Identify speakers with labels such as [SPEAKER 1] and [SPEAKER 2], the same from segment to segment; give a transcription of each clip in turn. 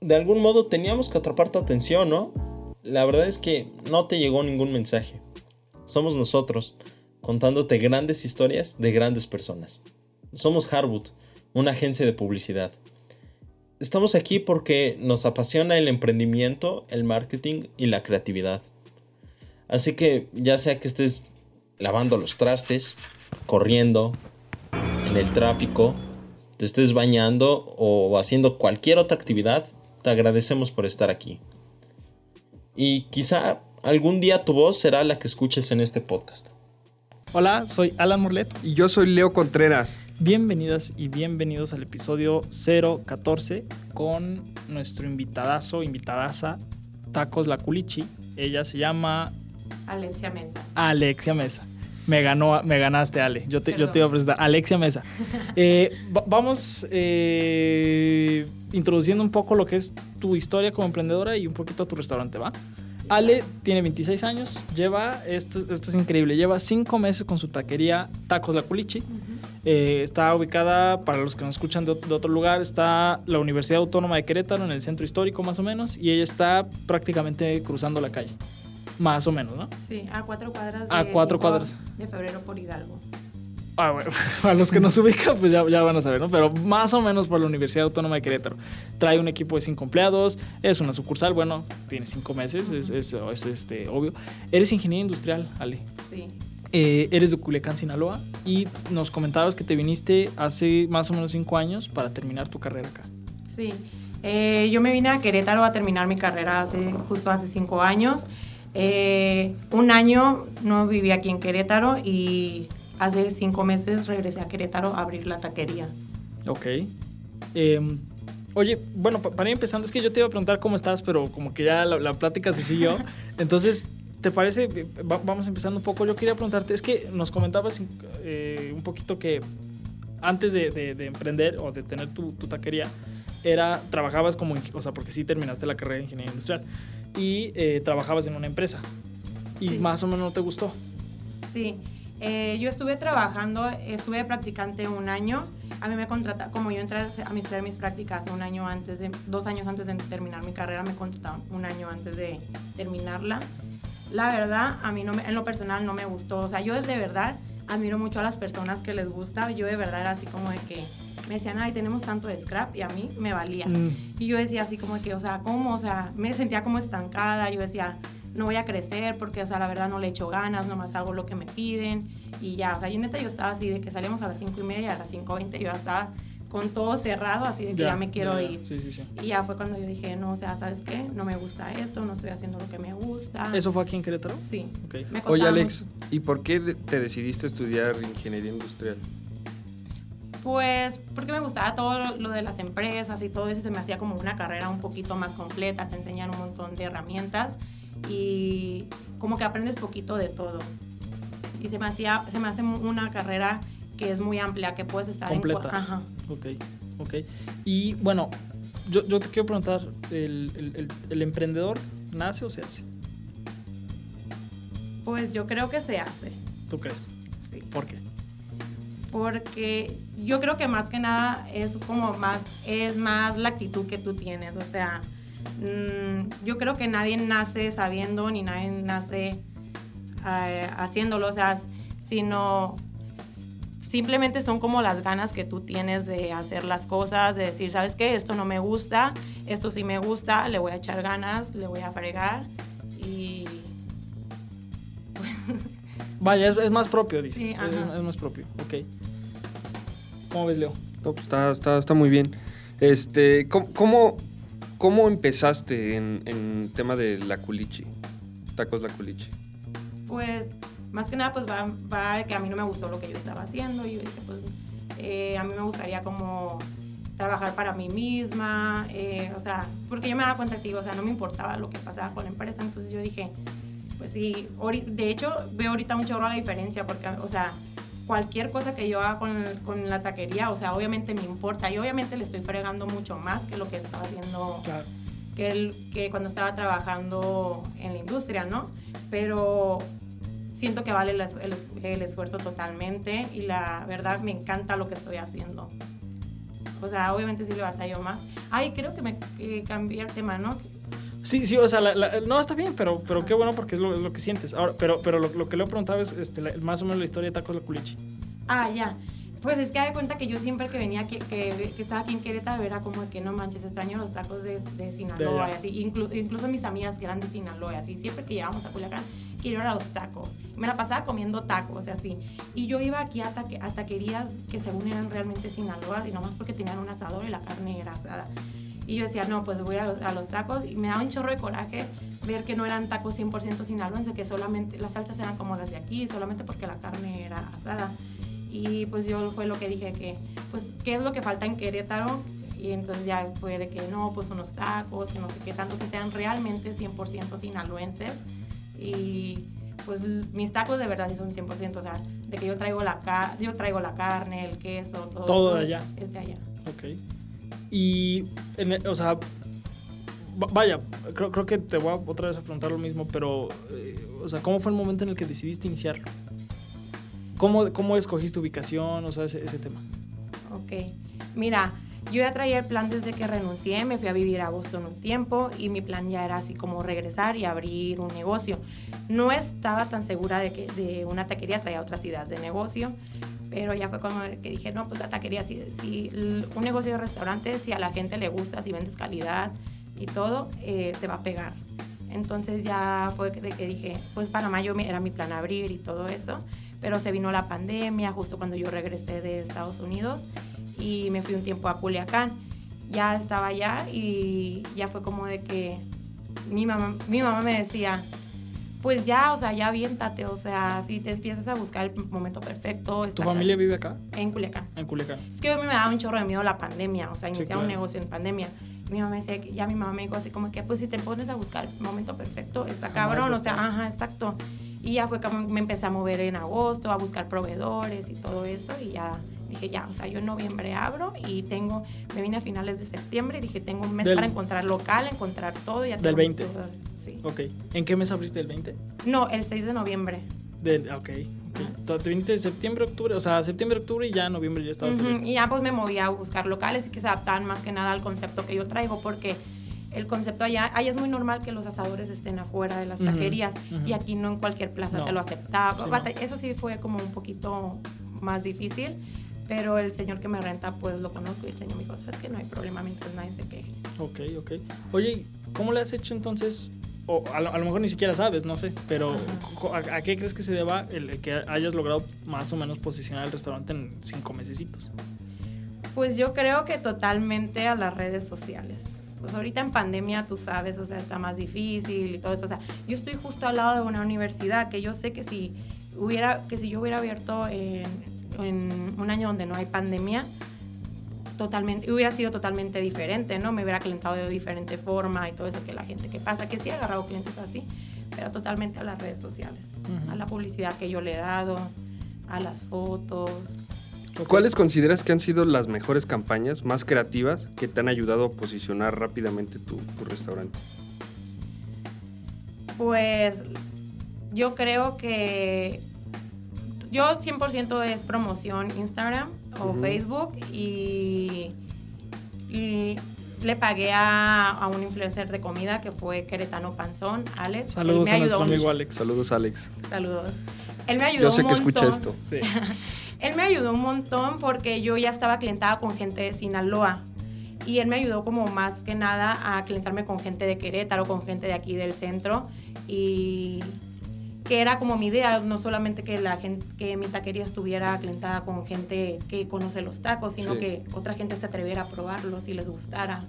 [SPEAKER 1] de algún modo teníamos que atrapar tu atención, ¿no? La verdad es que no te llegó ningún mensaje. Somos nosotros, contándote grandes historias de grandes personas. Somos Harwood, una agencia de publicidad. Estamos aquí porque nos apasiona el emprendimiento, el marketing y la creatividad. Así que ya sea que estés lavando los trastes, corriendo, en el tráfico, te estés bañando o haciendo cualquier otra actividad, te agradecemos por estar aquí. Y quizá algún día tu voz será la que escuches en este podcast.
[SPEAKER 2] Hola, soy Alan Morlet.
[SPEAKER 3] Y yo soy Leo Contreras.
[SPEAKER 2] Bienvenidas y bienvenidos al episodio 014 con nuestro invitadazo, invitadaza, Tacos La Culichi. Ella se llama...
[SPEAKER 4] Alexia Mesa.
[SPEAKER 2] Alexia Mesa. Me, ganó, me ganaste, Ale. Yo te, yo te iba a presentar. Alexia Mesa. Eh, vamos eh, introduciendo un poco lo que es tu historia como emprendedora y un poquito a tu restaurante, ¿va? Ale tiene 26 años, lleva, esto, esto es increíble, lleva 5 meses con su taquería Tacos La Culichi. Eh, está ubicada, para los que nos escuchan de, de, otro lugar, está la Universidad Autónoma de Querétaro, en el centro histórico más o menos, y ella está prácticamente cruzando la calle. Más o menos, ¿no?
[SPEAKER 4] Sí, a cuatro cuadras.
[SPEAKER 2] De a cuatro cuadras.
[SPEAKER 4] De febrero por Hidalgo.
[SPEAKER 2] Ah, bueno, a los que nos ubican, pues ya, ya, van a saber, ¿no? Pero más o menos por la Universidad Autónoma de Querétaro. Trae un equipo de cinco empleados, es una sucursal, bueno, tiene cinco meses, es, es, es este, obvio. Eres ingeniero industrial, Ale.
[SPEAKER 4] Sí.
[SPEAKER 2] Eh, eres de Culiacán, Sinaloa, y nos comentabas que te viniste hace más o menos cinco años para terminar tu carrera acá.
[SPEAKER 4] Sí. Eh, yo me vine a Querétaro a terminar mi carrera hace, justo hace cinco años. Eh, un año no viví aquí en Querétaro y hace cinco meses regresé a Querétaro a abrir la taquería.
[SPEAKER 2] Ok. Eh, oye, bueno, para ir empezando, es que yo te iba a preguntar cómo estás, pero como que ya la, la plática se siguió. Entonces, ¿te parece? Va, vamos empezando un poco. Yo quería preguntarte, es que nos comentabas eh, un poquito que antes de, de, de, emprender o de tener tu, tu taquería, era, trabajabas como, o sea, porque sí terminaste la carrera de ingeniería industrial y eh, trabajabas en una empresa y
[SPEAKER 4] Sí.
[SPEAKER 2] más o menos no te gustó.
[SPEAKER 4] Sí, eh, yo estuve trabajando, estuve de practicante un año. A mí me contrataron, como yo entré a hacer mis prácticas un año antes de, dos años antes de terminar mi carrera, me contrataron un año antes de terminarla. La verdad, a mí no me, en lo personal no me gustó. O sea, yo de verdad admiro mucho a las personas que les gusta. Yo de verdad era así como de que me decían, ay, tenemos tanto de scrap y a mí me valía.
[SPEAKER 2] Mm.
[SPEAKER 4] Y yo decía así como que, o sea, ¿cómo? O sea, me sentía como estancada. Yo decía, no voy a crecer porque, o sea, la verdad no le echo ganas, nomás hago lo que me piden y ya, o sea, y neta yo estaba así de que salimos a las 5 y media, a las 5.20 yo ya estaba con todo cerrado, así de que ya, me quiero
[SPEAKER 2] ya, ya.
[SPEAKER 4] ir.
[SPEAKER 2] Sí, sí, sí.
[SPEAKER 4] Y ya fue cuando yo dije, no, o sea, ¿sabes qué? No me gusta esto, no estoy haciendo lo que me gusta.
[SPEAKER 2] ¿Eso fue aquí en Querétaro?
[SPEAKER 4] Sí.
[SPEAKER 2] Ok.
[SPEAKER 4] Me costaba
[SPEAKER 3] Oye,
[SPEAKER 4] mucho.
[SPEAKER 3] Alex, ¿y por qué te decidiste estudiar ingeniería industrial?
[SPEAKER 4] Pues porque me gustaba todo lo, de las empresas y todo eso, se me hacía como una carrera un poquito más completa, te enseñan un montón de herramientas y como que aprendes poquito de todo. Y se me, hacía, se me hace una carrera que es muy amplia, que puedes estar
[SPEAKER 2] Completa.
[SPEAKER 4] en... Ajá.
[SPEAKER 2] Ok, ok. Y bueno, yo, yo te quiero preguntar, ¿el, el, el, el emprendedor nace o se hace?
[SPEAKER 4] Pues yo creo que se hace,
[SPEAKER 2] ¿Tú crees?
[SPEAKER 4] sí.
[SPEAKER 2] ¿Por qué?
[SPEAKER 4] porque yo creo que más que nada es como más es más la actitud que tú tienes o sea mm, yo creo que nadie nace sabiendo ni nadie nace eh, haciéndolo o sea sino simplemente son como las ganas que tú tienes de hacer las cosas de decir sabes qué esto no me gusta esto sí me gusta le voy a echar ganas le voy a fregar y
[SPEAKER 2] Vaya, es, es más propio, dices.
[SPEAKER 4] Sí,
[SPEAKER 2] es, es más propio, ok. ¿Cómo ves, Leo?
[SPEAKER 3] No, pues está, está, está muy bien. Este, ¿cómo, cómo, cómo empezaste en, en tema de la culichi? Tacos la culichi.
[SPEAKER 4] Pues más que nada pues va, va de que a mí no me gustó lo que yo estaba haciendo y yo dije pues eh, a mí me gustaría como trabajar para mí misma, eh, o sea, porque yo me daba cuenta que, o sea, no me importaba lo que pasaba con la empresa, entonces yo dije, pues sí, de hecho veo ahorita un chorro la diferencia porque, o sea, cualquier cosa que yo haga con, con la taquería, o sea, obviamente me importa y obviamente le estoy fregando mucho más que lo que estaba haciendo
[SPEAKER 2] Claro.
[SPEAKER 4] que, el, que cuando estaba trabajando en la industria, ¿no? Pero siento que vale el, el, el esfuerzo totalmente y la verdad me encanta lo que estoy haciendo. O sea, obviamente sí le batallo más. Ay, creo que me eh, cambié el tema, ¿no?
[SPEAKER 2] Sí, sí, o sea, la- la- no, está bien, pero, pero qué bueno porque es lo, es lo que sientes. Ahora, pero pero lo, lo que le he preguntado es este, la- más o menos la historia de Tacos La Culichi.
[SPEAKER 4] Ah, ya. Pues es que hay cuenta que yo siempre que venía, que, que, que estaba aquí en Querétaro, era como de que no manches, extraño los tacos de, de Sinaloa
[SPEAKER 2] De
[SPEAKER 4] y así. Inclu- incluso mis amigas que eran de Sinaloa así. Siempre que llegábamos a Culiacán, quiero ir a los tacos. Me la pasaba comiendo tacos y así. Y yo iba aquí a, taque- a taquerías que según eran realmente Sinaloa y nomás porque tenían un asador y la carne era asada. Y yo decía, no, pues voy a los, a los tacos y me daba un chorro de coraje ver que no eran tacos 100% sinaloense, que solamente las salsas eran como las de aquí, solamente porque la carne era asada. Y pues yo fue lo que dije que, pues, ¿qué es lo que falta en Querétaro? Y entonces ya fue de que no, pues unos tacos, que no sé qué, tanto que sean realmente 100% sinaloenses. Y pues mis tacos de verdad sí son 100%, o sea, de que yo traigo la, yo traigo la carne, el queso, todo.
[SPEAKER 2] Todo de allá.
[SPEAKER 4] Es de allá.
[SPEAKER 2] Ok. Y, en el- o sea, va- vaya, creo, creo que te voy a otra vez a preguntar lo mismo, pero, eh, o sea, ¿cómo fue el momento en el que decidiste iniciarlo? ¿Cómo, cómo escogiste ubicación? O sea, ese, ese tema.
[SPEAKER 4] Ok. Mira, yo ya traía el plan desde que renuncié, me fui a vivir a Boston un tiempo y mi plan ya era así como regresar y abrir un negocio. No estaba tan segura de que de una taquería traía otras ideas de negocio, pero ya fue como que dije, no, pues la taquería, si, si un negocio de restaurante, si a la gente le gusta, si vendes calidad y todo, eh, te va a pegar. Entonces ya fue de que dije, pues para mayo me- era mi plan abrir y todo eso, pero se vino la pandemia justo cuando yo regresé de Estados Unidos y me fui un tiempo a Culiacán. Ya estaba allá y ya fue como de que mi mamá, mi mamá me decía, pues ya, o sea, ya aviéntate, o sea, si te empiezas a buscar el momento perfecto.
[SPEAKER 2] ¿Tu familia
[SPEAKER 4] claro.
[SPEAKER 2] vive acá?
[SPEAKER 4] En Culiacán.
[SPEAKER 2] En Culiacán.
[SPEAKER 4] Es que a mí me daba un chorro de miedo la pandemia, o sea,
[SPEAKER 2] Sí,
[SPEAKER 4] iniciar
[SPEAKER 2] claro.
[SPEAKER 4] un negocio en pandemia. Mi mamá me decía, ya mi mamá me dijo así como que, pues si te pones a buscar el momento perfecto, está cabrón, o sea, ajá, exacto. Y ya fue como me empecé a mover en agosto, a buscar proveedores y todo eso, y ya dije, ya, o sea, yo en noviembre abro y tengo, me vine a finales de septiembre y dije, tengo un mes
[SPEAKER 2] Del-
[SPEAKER 4] para encontrar local, encontrar todo. y Ya
[SPEAKER 2] Del
[SPEAKER 4] tengo mis
[SPEAKER 2] 20.
[SPEAKER 4] proveedores, Sí.
[SPEAKER 2] Ok. ¿En qué mes abriste el 20?
[SPEAKER 4] No, el 6 de noviembre.
[SPEAKER 2] Del, ok. Te viniste de septiembre, octubre, o sea, septiembre, octubre y ya noviembre ya estabas
[SPEAKER 4] Ujú,
[SPEAKER 2] abierto.
[SPEAKER 4] Y ya pues me moví a buscar locales y que se adaptaban más que nada al concepto que yo traigo, porque el concepto allá, allá es muy normal que los asadores estén afuera de las taquerías
[SPEAKER 2] ujú.
[SPEAKER 4] y aquí no en cualquier plaza
[SPEAKER 2] No.
[SPEAKER 4] te lo aceptaba.
[SPEAKER 2] Sí,
[SPEAKER 4] Eso sí fue como un poquito más difícil, pero el señor que me renta pues lo conozco y el señor me dijo, sabes que no hay problema mientras nadie se queje.
[SPEAKER 2] Ok, ok. Oye, ¿y ¿cómo le has hecho entonces? O a lo, a lo mejor ni siquiera sabes, no sé, pero ¿a, a qué crees que se deba el, el que hayas logrado más o menos posicionar el restaurante en cinco mesecitos?
[SPEAKER 4] Pues yo creo que totalmente a las redes sociales. Pues ahorita en pandemia, tú sabes, o sea, está más difícil y todo eso. O sea, yo estoy justo al lado de una universidad que yo sé que si hubiera, que si yo hubiera abierto en, en un año donde no hay pandemia, totalmente, hubiera sido totalmente diferente, ¿no? Me hubiera calentado de diferente forma y todo eso que la gente que pasa, que sí he agarrado clientes así, pero totalmente a las redes sociales, a la publicidad que yo le he dado, a las fotos,
[SPEAKER 3] ¿Cuáles consideras que han sido las mejores campañas más creativas que te han ayudado a posicionar rápidamente tu, tu restaurante?
[SPEAKER 4] Pues yo creo que yo 100% es promoción Instagram o. Facebook y, y le pagué a, a un influencer de comida que fue Queretano Panzón, Alex.
[SPEAKER 2] Saludos a nuestro amigo. Alex.
[SPEAKER 3] Saludos, Alex.
[SPEAKER 4] Saludos. Él me ayudó
[SPEAKER 3] Yo sé
[SPEAKER 4] un
[SPEAKER 3] que escucha esto.
[SPEAKER 2] Sí.
[SPEAKER 4] Él me ayudó un montón porque yo ya estaba clientada con gente de Sinaloa. Y él me ayudó como más que nada a clientarme con gente de Querétaro, con gente de aquí del centro. Y que era como mi idea, no solamente que la gente, que mi taquería estuviera clientada con gente que conoce los tacos, sino
[SPEAKER 3] Sí.
[SPEAKER 4] que otra gente se atreviera a probarlos y les gustara.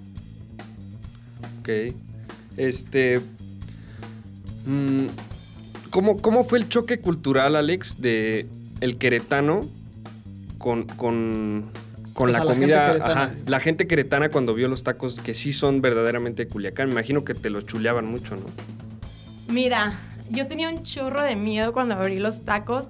[SPEAKER 3] Ok. Este. mm, ¿cómo, cómo fue el choque cultural, Alex, de el queretano con, con, con
[SPEAKER 2] O
[SPEAKER 3] la
[SPEAKER 2] sea, la gente
[SPEAKER 3] comida? ajá, la gente queretana cuando vio los tacos que sí son verdaderamente de Culiacán. Me imagino que te los chuleaban mucho, ¿no?
[SPEAKER 4] Mira, yo tenía un chorro de miedo cuando abrí los tacos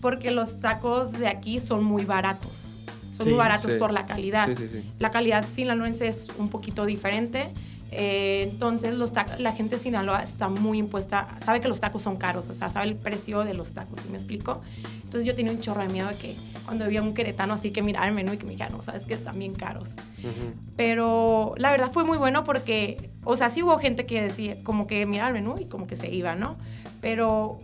[SPEAKER 4] porque los tacos de aquí son muy baratos. Son
[SPEAKER 2] Sí,
[SPEAKER 4] muy baratos
[SPEAKER 3] sí.
[SPEAKER 4] por la calidad.
[SPEAKER 3] Sí.
[SPEAKER 4] La calidad sinaloense es un poquito diferente. eh, entonces los la gente de Sinaloa está muy impuesta, sabe que los tacos son caros, o sea, sabe el precio de los tacos, ¿sí me explico? Entonces yo tenía un chorro de miedo de que cuando había un queretano así que miraba el menú y que me dijera, no, sabes que están bien caros. Pero la verdad fue muy bueno porque, o sea, sí hubo gente que decía, como que miraba el menú y como que se iba, ¿no? Pero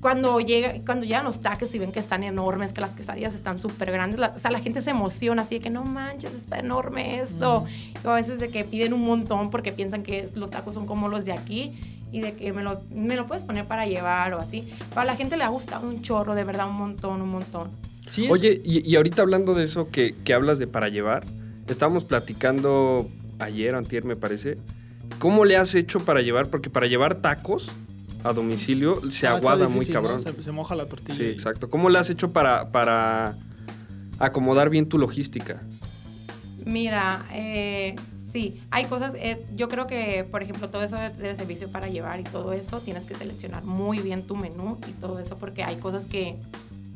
[SPEAKER 4] cuando, llega, cuando llegan los tacos y ven que están enormes, que las quesadillas están súper grandes, la- o sea, la gente se emociona así de que no manches, está enorme esto. O a veces de que piden un montón porque piensan que los tacos son como los de aquí y de que me lo, me lo puedes poner para llevar o así. Pero a la gente le ha gustado un chorro, de verdad, un montón, un montón.
[SPEAKER 2] Sí, es-
[SPEAKER 3] Oye, y, y ahorita hablando de eso que, que hablas de para llevar, estábamos platicando ayer, antier me parece, ¿cómo le has hecho para llevar? Porque para llevar tacos a domicilio se
[SPEAKER 2] no, está
[SPEAKER 3] aguada muy cabrón.
[SPEAKER 2] Se, se moja la tortilla.
[SPEAKER 3] Sí,
[SPEAKER 2] y-
[SPEAKER 3] exacto. ¿Cómo le has hecho para, para acomodar bien tu logística?
[SPEAKER 4] Mira, eh, sí, hay cosas, eh, yo creo que, por ejemplo, todo eso de- servicio para llevar y todo eso, tienes que seleccionar muy bien tu menú y todo eso, porque hay cosas que,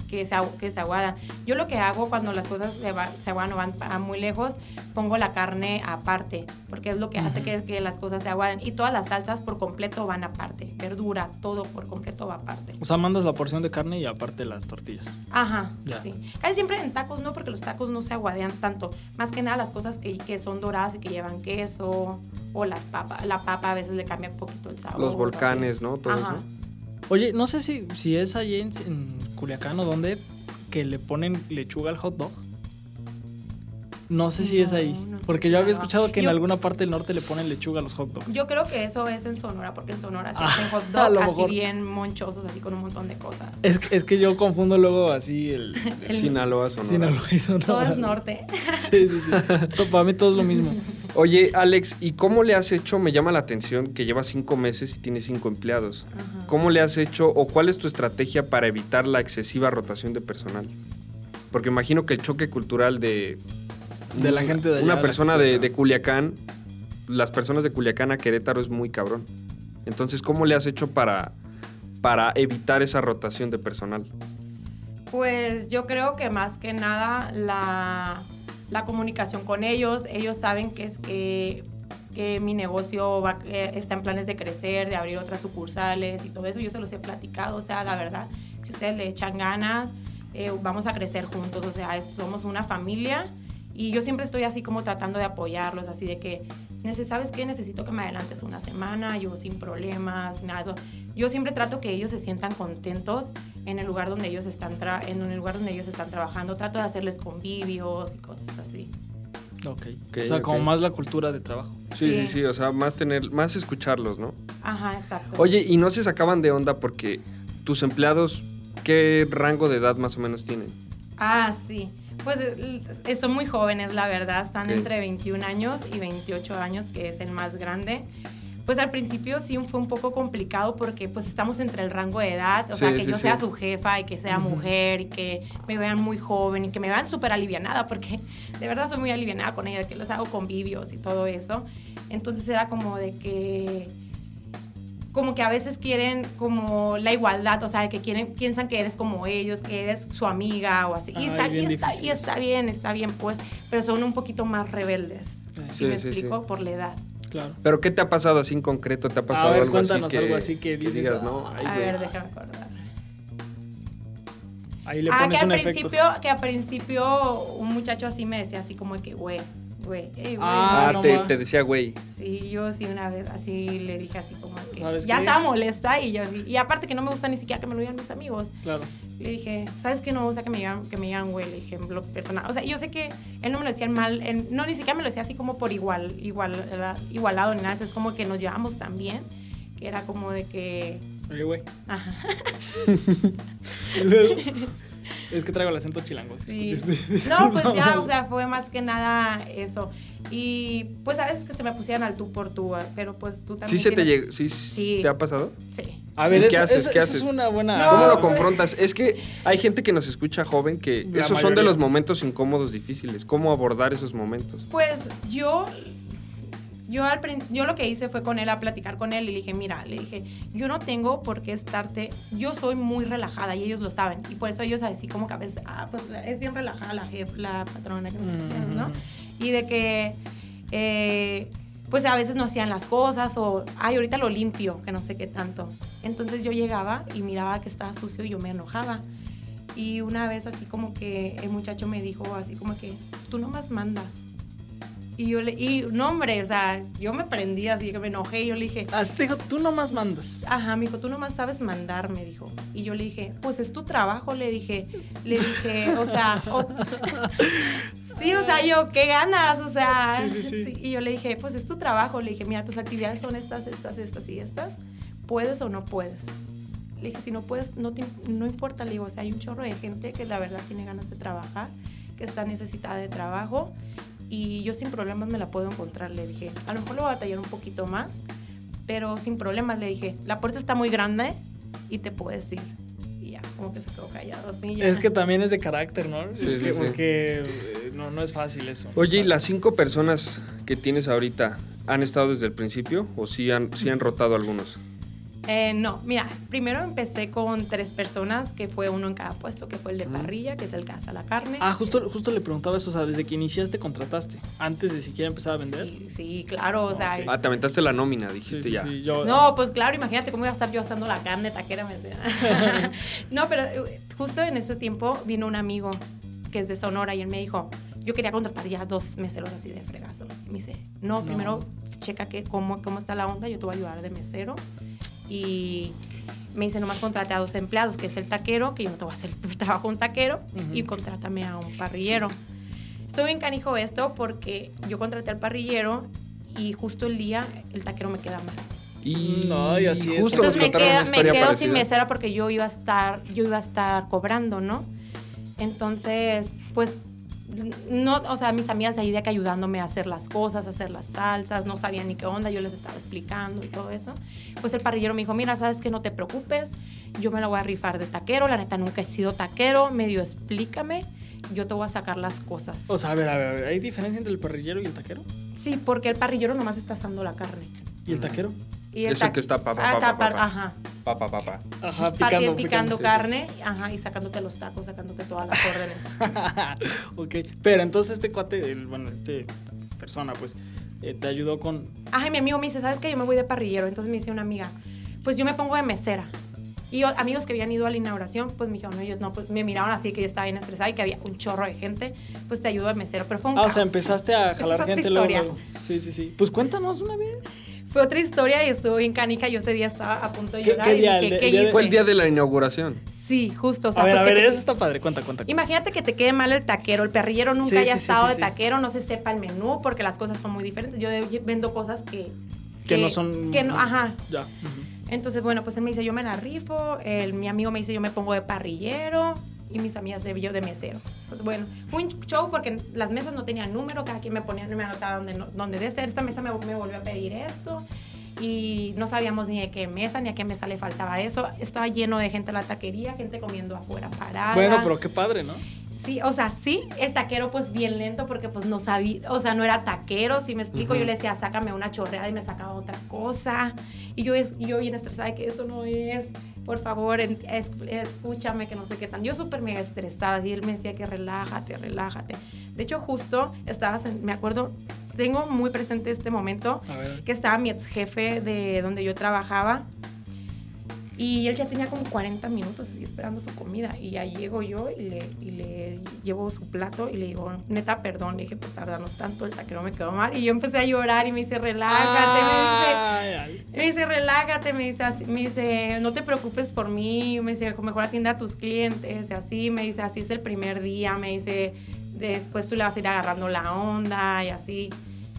[SPEAKER 4] que, se, que se aguadan. Yo lo que hago cuando las cosas se, va- se aguadan o van pa- muy lejos, pongo la carne aparte, porque es lo que hace que, que las cosas se aguaden. Y todas las salsas por completo van aparte, verdura, todo por completo va aparte.
[SPEAKER 2] O sea, mandas la porción de carne y aparte las tortillas.
[SPEAKER 4] Ajá,
[SPEAKER 2] Ya.
[SPEAKER 4] sí. Casi siempre en tacos no, porque los tacos no se aguadean tanto. Más que nada las cosas que, que son doradas y que llevan queso, o las papas. La papa a veces le cambia un poquito el sabor.
[SPEAKER 3] Los volcanes,
[SPEAKER 4] así.
[SPEAKER 3] ¿no? Todo
[SPEAKER 4] Ajá.
[SPEAKER 3] eso.
[SPEAKER 2] Oye, no sé si, si es allí en, en Culiacán o donde que le ponen lechuga al hot dog. No sé si es ahí.
[SPEAKER 4] no
[SPEAKER 2] porque yo había escuchado que en alguna parte del norte le ponen lechuga a los hot dogs.
[SPEAKER 4] Yo creo que eso es en Sonora, porque en Sonora se
[SPEAKER 2] Ah,
[SPEAKER 4] hacen hot dogs así
[SPEAKER 2] mejor.
[SPEAKER 4] bien monchosos, así con un montón de cosas.
[SPEAKER 2] Es, que- es que yo confundo luego así el...
[SPEAKER 4] El-
[SPEAKER 3] Sinaloa, Sonora.
[SPEAKER 2] Sinaloa y Sonora.
[SPEAKER 4] Todo es norte.
[SPEAKER 2] Sí, sí, sí. Para mí todo es lo mismo.
[SPEAKER 3] Oye, Alex, ¿y cómo le has hecho? Me llama la atención que llevas cinco meses y tienes cinco empleados.
[SPEAKER 4] Ajá.
[SPEAKER 3] ¿Cómo le has hecho o cuál es tu estrategia para evitar la excesiva rotación de personal? Porque imagino que el choque cultural de...
[SPEAKER 2] De la gente de allá,
[SPEAKER 3] Una
[SPEAKER 2] la
[SPEAKER 3] persona
[SPEAKER 2] de
[SPEAKER 3] de Culiacán, las personas de Culiacán a Querétaro es muy cabrón. Entonces, ¿cómo le has hecho para, para evitar esa rotación de personal?
[SPEAKER 4] Pues yo creo que más que nada la, la comunicación con ellos. Ellos saben que es que, que mi negocio va, eh, está en planes de crecer, de abrir otras sucursales y todo eso. Yo se los he platicado. O sea, la verdad, si ustedes le echan ganas, eh, vamos a crecer juntos. O sea, somos una familia. Y yo siempre estoy así como tratando de apoyarlos, así de que, "Nece- ¿sabes qué? Necesito que me adelantes una semana, yo sin problemas, nada. de eso". Yo siempre trato que ellos se sientan contentos en el lugar donde ellos están, tra- en el lugar donde ellos están trabajando. Trato de hacerles convivios y cosas así.
[SPEAKER 2] Ok.
[SPEAKER 3] Ok,
[SPEAKER 2] o sea, como más la cultura de trabajo.
[SPEAKER 3] Sí, sí,
[SPEAKER 4] Sí.
[SPEAKER 3] sí, o sea, más tener, más escucharlos, ¿no?
[SPEAKER 4] Ajá, exacto.
[SPEAKER 3] Oye, y no se sacaban de onda porque tus empleados, ¿qué rango de edad más o menos tienen?
[SPEAKER 4] Ah, sí. Pues eh, son muy jóvenes, la verdad. Están
[SPEAKER 3] Ok.
[SPEAKER 4] entre 21 años y 28 años, que es el más grande. Pues al principio sí fue un poco complicado porque pues estamos entre el rango de edad, o sea,
[SPEAKER 3] Sí,
[SPEAKER 4] que
[SPEAKER 3] sí,
[SPEAKER 4] yo
[SPEAKER 3] sí.
[SPEAKER 4] sea su jefa y que sea mujer y que me vean muy joven y que me vean súper alivianada porque de verdad soy muy alivianada con ella, que les hago convivios y todo eso. Entonces era como de que como que a veces quieren como la igualdad, o sea, que quieren, piensan que eres como ellos, que eres su amiga o así. Y, está, y,
[SPEAKER 2] bien
[SPEAKER 4] está, y está bien, está bien, pues, pero son un poquito más rebeldes.
[SPEAKER 3] Sí,
[SPEAKER 4] ¿Sí me
[SPEAKER 3] sí,
[SPEAKER 4] explico?
[SPEAKER 3] sí.
[SPEAKER 4] Por la edad.
[SPEAKER 2] Claro.
[SPEAKER 3] ¿Pero qué te ha pasado así en concreto? ¿Te ha pasado
[SPEAKER 2] A ver,
[SPEAKER 3] algo
[SPEAKER 2] cuéntanos
[SPEAKER 3] así que,
[SPEAKER 2] algo así que dices,
[SPEAKER 3] digas, no? Ay,
[SPEAKER 4] a
[SPEAKER 3] güey.
[SPEAKER 4] ver, déjame acordar.
[SPEAKER 2] Ahí le
[SPEAKER 4] Ah, que
[SPEAKER 2] pones
[SPEAKER 4] al
[SPEAKER 2] un efecto.
[SPEAKER 4] principio, que al principio un muchacho así me decía así como que, güey, güey, ey, güey.
[SPEAKER 2] Ah,
[SPEAKER 3] Ah,
[SPEAKER 2] no
[SPEAKER 3] te, decía, güey.
[SPEAKER 4] Sí, yo sí una vez así le dije así como que
[SPEAKER 2] ¿Sabes
[SPEAKER 4] ya
[SPEAKER 2] qué?
[SPEAKER 4] estaba molesta y yo y aparte que no me gusta ni siquiera que me lo digan mis amigos.
[SPEAKER 2] Claro.
[SPEAKER 4] Le dije, ¿sabes qué no me gusta que me digan, que me digan güey? Le dije, lo personal. O sea, yo sé que él no me lo decía mal, él- no, ni siquiera me lo decía así como por igual, igual, era igualado ni nada. eso Es como que nos llevamos tan bien, que era como de que,
[SPEAKER 2] Oye, güey.
[SPEAKER 4] ajá.
[SPEAKER 2] Es que traigo el acento chilango.
[SPEAKER 4] Sí. No, pues ya, o sea, fue más que nada eso. Y pues a veces que se me pusieran al tú por tú, pero pues tú también.
[SPEAKER 3] ¿Sí se te llegó? ¿Sí,
[SPEAKER 4] Sí.
[SPEAKER 3] te ha pasado?
[SPEAKER 4] Sí.
[SPEAKER 2] A ver,
[SPEAKER 3] ¿Y qué
[SPEAKER 2] eso,
[SPEAKER 3] haces?
[SPEAKER 2] eso-
[SPEAKER 3] ¿Qué
[SPEAKER 2] eso
[SPEAKER 3] haces?
[SPEAKER 2] es una buena.
[SPEAKER 4] No,
[SPEAKER 3] ¿Cómo lo
[SPEAKER 4] pues-
[SPEAKER 3] confrontas? Es que hay gente que nos escucha joven que
[SPEAKER 2] La
[SPEAKER 3] esos son de los momentos incómodos, difíciles. ¿Cómo abordar esos momentos?
[SPEAKER 4] Pues yo, yo, al, yo lo que hice fue con él a platicar con él y le dije, mira, le dije, yo no tengo por qué estarte, yo soy muy relajada y ellos lo saben. Y por eso ellos así como que a veces, ah, pues es bien relajada la jefa, la patrona, que no sé qué, ¿no? Y de que, eh, pues a veces no hacían las cosas o, ay, ahorita lo limpio, que no sé qué tanto. Entonces yo llegaba y miraba que estaba sucio y yo me enojaba. Y una vez así como que el muchacho me dijo así como que, tú nomás mandas. Y yo le, y no hombre, o sea, yo me prendí así que me enojé y yo le dije,
[SPEAKER 2] Ah, te dijo, tú nomás mandas.
[SPEAKER 4] Ajá, me dijo, tú nomás sabes mandar, me dijo. Y yo le dije, pues es tu trabajo, le dije. Le dije, o sea, o- sí, o sea, yo, ¿qué ganas? O sea,
[SPEAKER 2] Sí, sí, sí.
[SPEAKER 4] y yo le dije, pues es tu trabajo. Le dije, mira, tus actividades son estas, estas, estas y estas. ¿Puedes o no puedes? Le dije, si no puedes, no, te- no importa. Le digo, o sea, hay un chorro de gente que la verdad tiene ganas de trabajar, que está necesitada de trabajo. Y yo sin problemas me la puedo encontrar, le dije. A lo mejor lo voy a batallar un poquito más, pero sin problemas le dije, la puerta está muy grande y te puedes ir. Y ya, como que se quedó callado así. ya.
[SPEAKER 2] Es que también es de carácter, ¿no?
[SPEAKER 3] Sí, sí,
[SPEAKER 2] Porque-
[SPEAKER 3] sí.
[SPEAKER 2] Porque eh, no, no es fácil eso.
[SPEAKER 3] Oye, ¿y las cinco personas que tienes ahorita han estado desde el principio o sí han, sí han rotado algunos?
[SPEAKER 4] Eh, no, mira, primero empecé con tres personas, que fue uno en cada puesto, que fue el de parrilla, que es el que hace la carne.
[SPEAKER 2] Ah, justo, justo le preguntaba eso, o sea, desde que iniciaste contrataste, antes de siquiera empezar a vender.
[SPEAKER 4] Sí, sí, claro, o sea...
[SPEAKER 3] Ah, te aventaste la nómina, dijiste
[SPEAKER 2] sí,
[SPEAKER 3] ya.
[SPEAKER 2] sí, yo-
[SPEAKER 4] No, pues claro, imagínate cómo iba a estar yo asando la carne, taquera, me decía. no, pero eh, justo en ese tiempo vino un amigo que es de Sonora y él me dijo, yo quería contratar ya dos meseros así de fregazo. Y me dice, no,
[SPEAKER 2] No.
[SPEAKER 4] primero checa que, cómo, cómo está la onda, yo te voy a ayudar de mesero. Y me dice, nomás contrate a dos empleados, que es el taquero, que yo no te voy a hacer el trabajo un taquero,
[SPEAKER 2] Ujú.
[SPEAKER 4] y contrátame a un parrillero. Estoy bien canijo esto porque yo contraté al parrillero y justo el día el taquero me queda mal.
[SPEAKER 3] Y
[SPEAKER 2] No, y así es.
[SPEAKER 3] justo
[SPEAKER 4] Entonces me, queda- me quedo
[SPEAKER 3] parecida.
[SPEAKER 4] sin mesera porque yo iba a estar, yo iba a estar cobrando, ¿no? Entonces, pues, no, o sea, mis amigas de ahí de que ayudándome a hacer las cosas, a hacer las salsas, no sabían ni qué onda, yo les estaba explicando y todo eso. Pues el parrillero me dijo, mira, sabes que no te preocupes, yo me la voy a rifar de taquero, la neta nunca he sido taquero, medio explícame, yo te voy a sacar las cosas.
[SPEAKER 2] O sea, a ver, a ver, a ver, ¿hay diferencia entre el parrillero y el taquero?
[SPEAKER 4] Sí, porque el parrillero nomás está asando la carne.
[SPEAKER 2] ¿Y el taquero?
[SPEAKER 4] Y
[SPEAKER 3] Ese
[SPEAKER 4] ta-
[SPEAKER 3] que está pa, pa,
[SPEAKER 4] Ah,
[SPEAKER 3] pa, pa,
[SPEAKER 4] tapar-
[SPEAKER 3] pa, pa.
[SPEAKER 4] Ajá.
[SPEAKER 3] Pa, pa, pa, pa.
[SPEAKER 2] Ajá,
[SPEAKER 4] Picando,
[SPEAKER 2] picando,
[SPEAKER 4] picando
[SPEAKER 2] sí,
[SPEAKER 4] carne, ajá, y sacándote los tacos, sacándote todas las órdenes.
[SPEAKER 2] ok, pero entonces este cuate, el- bueno, este persona, pues, eh, te ayudó con...
[SPEAKER 4] Ajá, y mi amigo me dice, ¿sabes qué? Yo me voy de parrillero. Entonces me dice una amiga, pues yo me pongo de mesera. Y o- amigos que habían ido a la inauguración, pues me dijeron, no, ellos no, pues me miraron así que yo estaba bien estresada y que había un chorro de gente, pues te ayudo de mesero. Pero fue un
[SPEAKER 2] Ah, o sea,
[SPEAKER 4] caos.
[SPEAKER 2] empezaste a
[SPEAKER 4] Esa
[SPEAKER 2] jalar
[SPEAKER 4] es otra
[SPEAKER 2] gente luego, luego. Sí, sí, sí. Pues cuéntanos una vez.
[SPEAKER 4] Fue otra historia y estuvo bien canica. Yo ese día estaba a punto de
[SPEAKER 2] ¿Qué-
[SPEAKER 4] llorar
[SPEAKER 2] qué
[SPEAKER 4] y
[SPEAKER 2] día?
[SPEAKER 4] dije,
[SPEAKER 2] El de-
[SPEAKER 4] ¿qué
[SPEAKER 2] el día de-
[SPEAKER 4] hice?
[SPEAKER 3] Fue el día de la inauguración.
[SPEAKER 4] Sí, justo. O sea,
[SPEAKER 2] a ver,
[SPEAKER 4] pues
[SPEAKER 2] a
[SPEAKER 4] que
[SPEAKER 2] ver,
[SPEAKER 4] te-
[SPEAKER 2] eso está padre. Cuenta, cuenta. cuenta.
[SPEAKER 4] Imagínate que te quede mal el taquero, el perrillero nunca
[SPEAKER 2] Sí,
[SPEAKER 4] haya
[SPEAKER 2] sí,
[SPEAKER 4] estado
[SPEAKER 2] sí,
[SPEAKER 4] de
[SPEAKER 2] sí.
[SPEAKER 4] taquero, no se sepa el menú porque las cosas son muy diferentes. Yo vendo cosas que...
[SPEAKER 2] Que no son...
[SPEAKER 4] Que no, ajá.
[SPEAKER 2] Ya.
[SPEAKER 4] Entonces, bueno, pues él me dice, yo me la rifo, el, mi amigo me dice, yo me pongo de parrillero y mis amigas de yo de mesero. Pues bueno, fue un show porque las mesas no tenían número, cada quien me ponía, me anotaba donde, no- donde de ser, esta mesa me, me volvió a pedir esto y no sabíamos ni de qué mesa, ni a qué mesa le faltaba eso. Estaba lleno de gente en la taquería, gente comiendo afuera parada.
[SPEAKER 2] Bueno, pero qué padre, ¿no?
[SPEAKER 4] Sí, o sea, sí, el taquero pues bien lento porque pues no sabía, o sea, no era taquero, si me explico, yo le decía, sácame una chorreada y me sacaba otra cosa. Y yo, es, yo bien estresada de que eso no es, por favor, en- es- escúchame, que no sé qué tan. Yo súper mega estresada y él me decía que relájate, relájate. De hecho, justo estabas, en- me acuerdo, tengo muy presente este momento, que estaba mi ex jefe de donde yo trabajaba y él ya tenía como 40 minutos así esperando su comida. Y ya llego yo y le, y le llevo su plato y le digo, neta, perdón, le dije por tardarnos tanto, el taquero me quedó mal y yo empecé a llorar y me dice, relájate,
[SPEAKER 2] Ay,
[SPEAKER 4] me dice, me dice, relájate, me dice, así- me dice, no te preocupes por mí, me dice, mejor atiende a tus clientes y así, me dice, así es el primer día, me dice, después tú le vas a ir agarrando la onda y así.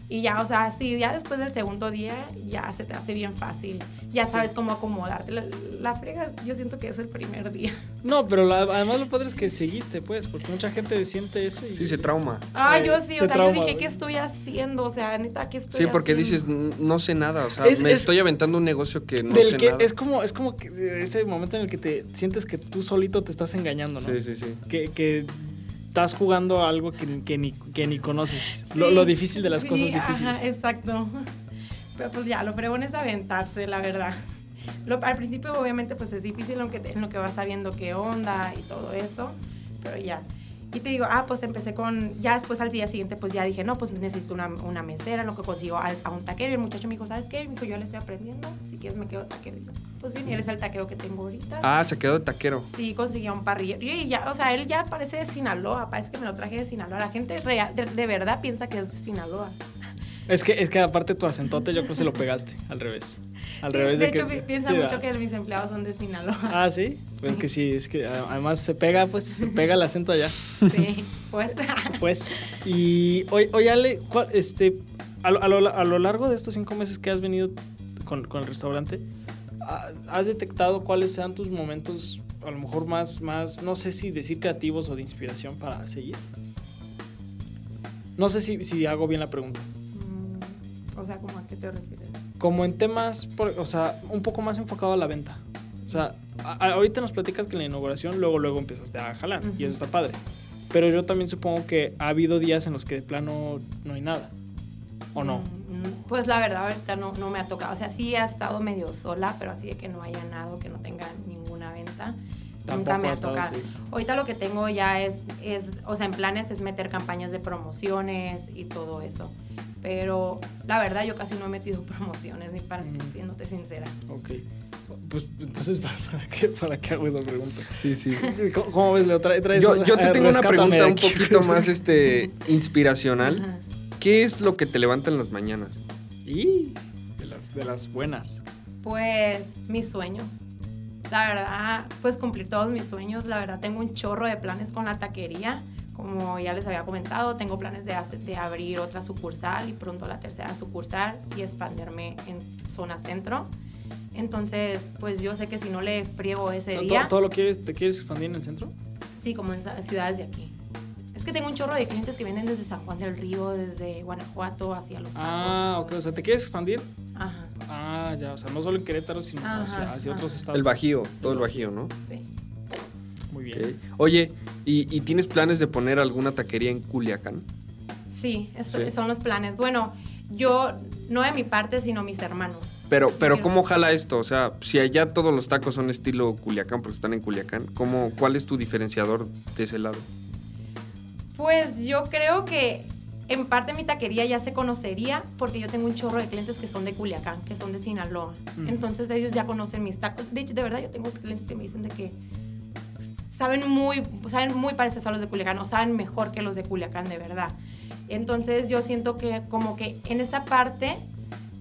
[SPEAKER 4] Y ya, o sea, sí, ya después del segundo día ya se te hace bien fácil. Ya sabes cómo acomodarte. La, la frega, yo siento que es el primer día.
[SPEAKER 2] No, pero la- además lo padre es que seguiste, pues, porque mucha gente siente eso y...
[SPEAKER 3] Sí, se trauma.
[SPEAKER 4] Ah, yo sí,
[SPEAKER 2] se
[SPEAKER 4] o sea,
[SPEAKER 2] trauma,
[SPEAKER 4] yo dije. ¿qué estoy haciendo? O sea, neta, ¿qué estoy
[SPEAKER 3] Sí, porque
[SPEAKER 4] haciendo?
[SPEAKER 3] dices, "N- no sé nada, o sea,
[SPEAKER 2] Es-
[SPEAKER 3] me
[SPEAKER 2] es-
[SPEAKER 3] estoy aventando un negocio que no
[SPEAKER 2] Del
[SPEAKER 3] sé
[SPEAKER 2] que
[SPEAKER 3] nada.
[SPEAKER 2] es como, es como que ese momento en el que te sientes que tú solito te estás engañando, ¿no?
[SPEAKER 3] Sí, sí, sí.
[SPEAKER 2] Que, que estás jugando a algo que, que ni, que ni conoces. Lo,
[SPEAKER 4] Sí,
[SPEAKER 2] lo difícil de las
[SPEAKER 4] sí,
[SPEAKER 2] cosas difíciles.
[SPEAKER 4] Ajá, exacto. Pero pues ya, lo fregón es aventarte, la verdad. Lo- al principio obviamente pues es difícil aunque en lo que vas sabiendo qué onda y todo eso, pero ya. Y te digo, ah, pues empecé con, ya después al día siguiente, pues ya dije, no, pues necesito una, una mesera, lo que consigo a, a un taquero. Y el muchacho me dijo, ¿sabes qué? Me dijo, yo le estoy aprendiendo, si quieres me quedo taquero. Y yo, pues bien, eres el taquero que tengo ahorita.
[SPEAKER 3] Ah, se quedó de taquero.
[SPEAKER 4] Sí, conseguí un parrillero. Y ya, o sea, él ya parece de Sinaloa, parece que me lo traje de Sinaloa. La gente real- de, de verdad piensa que es de Sinaloa.
[SPEAKER 2] Es que, es que aparte tu acentote yo creo que se lo pegaste al revés. Al
[SPEAKER 4] Sí,
[SPEAKER 2] revés
[SPEAKER 4] de,
[SPEAKER 2] de,
[SPEAKER 4] hecho,
[SPEAKER 2] que,
[SPEAKER 4] pi- piensa
[SPEAKER 2] sí,
[SPEAKER 4] mucho que mis empleados son de Sinaloa.
[SPEAKER 2] Ah, sí. Pues
[SPEAKER 4] Sí.
[SPEAKER 2] que sí, es que a- además se pega, pues se pega el acento allá.
[SPEAKER 4] Sí, pues.
[SPEAKER 2] Pues, y oye, oye, Ale, ¿cuál- este, a lo, a lo- a lo largo de estos cinco meses que has venido con, con el restaurante, ¿ha- ¿has detectado cuáles sean tus momentos, a lo mejor más, más, no sé si decir creativos o de inspiración para seguir? No sé si, si hago bien la pregunta.
[SPEAKER 4] O sea, ¿cómo a qué te refieres?
[SPEAKER 2] Como en temas, por- o sea, un poco más enfocado a la venta. O sea, a- ahorita nos platicas que en la inauguración luego, luego empezaste a jalar y
[SPEAKER 4] Ujú.
[SPEAKER 2] eso está padre. Pero yo también supongo que ha habido días en los que de plano no hay nada. ¿O no?
[SPEAKER 4] Mm, mm, Pues la verdad, ahorita no, no me ha tocado. O sea, sí ha estado medio sola, pero así de que no haya nada, que no tenga ninguna venta. Nunca me
[SPEAKER 2] ha
[SPEAKER 4] tocado.
[SPEAKER 2] así.
[SPEAKER 4] Ahorita lo que tengo ya es, es, o sea, en planes es meter campañas de promociones y todo eso. Pero la verdad, yo casi no he metido promociones, ni para
[SPEAKER 2] Mm.
[SPEAKER 4] siéndote sincera.
[SPEAKER 2] Ok. Pues entonces, ¿para, para qué, ¿para qué hago esa pregunta?
[SPEAKER 3] Sí, sí.
[SPEAKER 2] ¿Cómo, cómo ves, Leo? Trae- traes-
[SPEAKER 3] Yo, yo te
[SPEAKER 2] ver,
[SPEAKER 3] tengo una pregunta un poquito más este, inspiracional.
[SPEAKER 4] Ajá.
[SPEAKER 3] ¿Qué es lo que te levanta en las mañanas?
[SPEAKER 2] Y de las, de las buenas.
[SPEAKER 4] Pues mis sueños. La verdad, pues cumplir todos mis sueños. La verdad, tengo un chorro de planes con la taquería. Como ya les había comentado, tengo planes de, hacer- de abrir otra sucursal y pronto la tercera sucursal y expandirme en zona centro. Entonces, pues yo sé que si no le friego ese
[SPEAKER 2] O sea,
[SPEAKER 4] día,
[SPEAKER 2] ¿todo, todo lo quieres, te quieres expandir en el centro?
[SPEAKER 4] sí, como en ciudades de aquí. Es que tengo un chorro de clientes que vienen desde San Juan del Río, desde Guanajuato, hacia los tacos.
[SPEAKER 2] Ah, ok. O sea, ¿te quieres expandir?
[SPEAKER 4] Ajá,
[SPEAKER 2] Ah, ya. O sea, no solo en Querétaro, sino
[SPEAKER 4] Ajá,
[SPEAKER 2] hacia, otros estados.
[SPEAKER 3] El Bajío, todo el. Bajío, ¿no?
[SPEAKER 4] sí.
[SPEAKER 2] Muy bien.
[SPEAKER 3] Oye, ¿y, y tienes planes de poner alguna taquería en Culiacán?
[SPEAKER 4] Sí, eso-
[SPEAKER 3] Sí.
[SPEAKER 4] son los planes. Bueno, yo, no de mi parte, sino mis hermanos.
[SPEAKER 3] Pero, pero ¿cómo jala esto? O sea, si allá todos los tacos son estilo Culiacán porque están en Culiacán, ¿cómo, ¿cuál es tu diferenciador de ese lado?
[SPEAKER 4] Pues yo creo que en parte mi taquería ya se conocería porque yo tengo un chorro de clientes que son de Culiacán, que son de Sinaloa.
[SPEAKER 2] Mm.
[SPEAKER 4] Entonces ellos ya conocen mis tacos. De hecho, de verdad, yo tengo clientes que me dicen de que saben muy, saben muy parecidos a los de Culiacán o saben mejor que los de Culiacán, de verdad. Entonces yo siento que como que en esa parte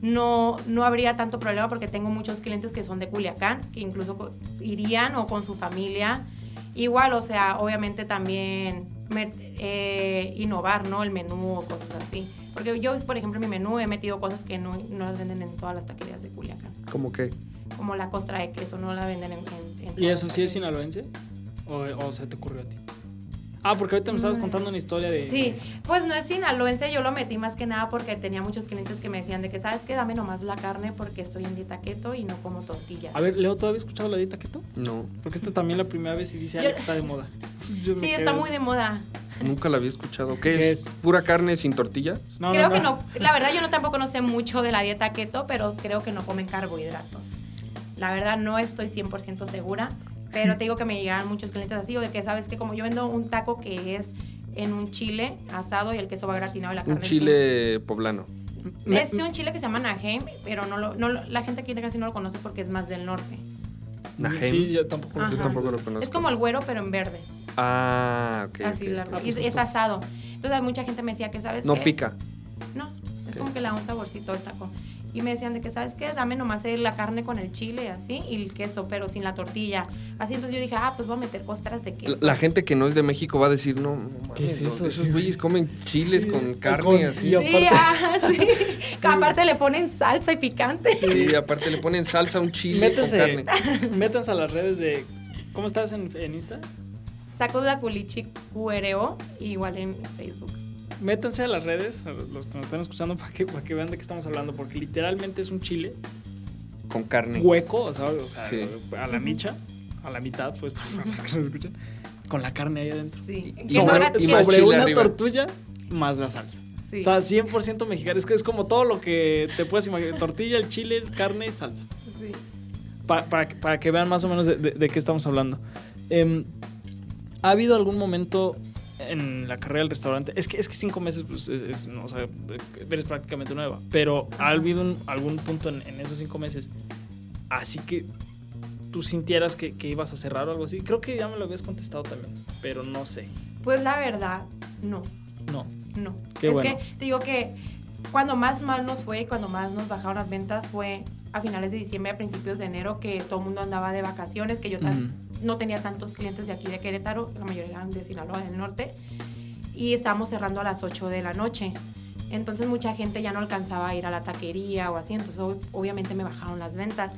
[SPEAKER 4] no, no habría tanto problema porque tengo muchos clientes que son de Culiacán, que incluso irían o con su familia. Igual, o sea, obviamente también eh, innovar, ¿no? El menú o cosas así. Porque yo, por ejemplo, en mi menú he metido cosas que no, no las venden en todas las taquerías de Culiacán.
[SPEAKER 3] ¿Cómo que?
[SPEAKER 4] Como la costra de queso, no la venden en, en, en
[SPEAKER 2] ¿Y eso sí es sinaloense? ¿O, o se te ocurrió a ti? Ah, porque ahorita me estabas contando una historia de...
[SPEAKER 4] Sí, pues no es sinaloense, yo lo metí más que nada porque tenía muchos clientes que me decían de que, ¿sabes qué? Dame nomás la carne porque estoy en dieta keto y no como tortillas.
[SPEAKER 2] A ver, Leo, ¿tú habías escuchado la dieta keto?
[SPEAKER 3] No,
[SPEAKER 2] Porque esta también la primera vez y dice
[SPEAKER 4] Yo-
[SPEAKER 2] que está de moda. Yo
[SPEAKER 4] Sí, está muy de moda.
[SPEAKER 3] nunca la había escuchado. ¿Qué,
[SPEAKER 2] ¿Qué
[SPEAKER 3] es?
[SPEAKER 2] es?
[SPEAKER 3] ¿Pura carne sin tortilla?
[SPEAKER 2] No,
[SPEAKER 4] creo que no, la verdad yo no tampoco no sé mucho de la dieta keto, pero creo que no comen carbohidratos. La verdad no estoy 100% segura, pero te digo que me llegan muchos clientes así, o de que sabes que como yo vendo un taco que es en un chile asado y el queso va gratinado y la carne
[SPEAKER 3] Un chile poblano.
[SPEAKER 4] Es un chile que se llama Nahem, pero no lo, no lo- la gente aquí casi no lo conoce porque es más del norte.
[SPEAKER 3] Najem.
[SPEAKER 2] Sí, yo tampoco.
[SPEAKER 3] Yo tampoco lo conozco.
[SPEAKER 4] Es como el güero, pero en verde.
[SPEAKER 3] Ah, ok.
[SPEAKER 4] así
[SPEAKER 3] ok,
[SPEAKER 4] largo.
[SPEAKER 2] Ah,
[SPEAKER 4] Y
[SPEAKER 2] pues
[SPEAKER 4] es
[SPEAKER 2] justo.
[SPEAKER 4] asado. Entonces mucha gente me decía que, ¿sabes
[SPEAKER 3] No
[SPEAKER 4] qué?
[SPEAKER 3] pica.
[SPEAKER 4] No, es
[SPEAKER 3] Sí.
[SPEAKER 4] como que le da un saborcito al taco. Y me decían de que, ¿sabes qué? Dame nomás la carne con el chile, así, y el queso, pero sin la tortilla. Así, entonces yo dije, ah, pues voy a meter costras de queso.
[SPEAKER 3] la gente que no es de México va a decir, no, no mames,
[SPEAKER 2] ¿Qué es eso?
[SPEAKER 3] Esos
[SPEAKER 2] Sí.
[SPEAKER 3] güeyes comen chiles con
[SPEAKER 2] Con-
[SPEAKER 3] carne así.
[SPEAKER 2] y
[SPEAKER 4] Sí,
[SPEAKER 2] aparte-
[SPEAKER 4] ah, sí. Que aparte le ponen salsa y picante.
[SPEAKER 3] Sí, aparte le ponen salsa a un chile
[SPEAKER 2] Métanse,
[SPEAKER 3] con carne.
[SPEAKER 2] métanse a las redes de... ¿Cómo estás en, en Insta?
[SPEAKER 4] Tacos de la culichi QRO, igual en Facebook.
[SPEAKER 2] Métanse a las redes, a los que nos están escuchando, para que, para que vean de qué estamos hablando, porque literalmente es un chile
[SPEAKER 3] Con carne.
[SPEAKER 2] hueco, o sea, o sea,
[SPEAKER 3] Sí.
[SPEAKER 2] a la micha, a la mitad, pues, para que nos escuchen, con la carne ahí adentro.
[SPEAKER 4] Sí.
[SPEAKER 3] Sobre-
[SPEAKER 2] una
[SPEAKER 3] arriba.
[SPEAKER 2] tortulla más la salsa.
[SPEAKER 4] Sí.
[SPEAKER 2] O sea, 100% mexicano. Es que es como todo lo que te puedes imaginar. Tortilla, el chile, carne, salsa.
[SPEAKER 4] Sí.
[SPEAKER 2] Pa- para, que- para que vean más o menos de, de- de qué estamos hablando. Em, ¿Ha habido algún momento en la carrera del restaurante, es que, es que cinco meses, pues, es, es- no, o sea, eres prácticamente nueva, pero ha habido un- algún punto en, en esos cinco meses, así que tú sintieras que, que ibas a cerrar o algo así. Creo que ya me lo habías contestado también, pero no sé.
[SPEAKER 4] Pues la verdad, no.
[SPEAKER 2] No.
[SPEAKER 4] No.
[SPEAKER 2] Qué
[SPEAKER 4] es
[SPEAKER 2] bueno.
[SPEAKER 4] que te digo que cuando más mal nos fue y cuando más nos bajaron las ventas fue a finales de diciembre, a principios de enero, que todo el mundo andaba de vacaciones, que yo
[SPEAKER 2] Ujú.
[SPEAKER 4] No tenía tantos clientes de aquí de Querétaro, la mayoría eran de Sinaloa del norte, y estábamos cerrando a las 8 de la noche. Entonces mucha gente ya no alcanzaba a ir a la taquería o así, entonces ob- obviamente me bajaron las ventas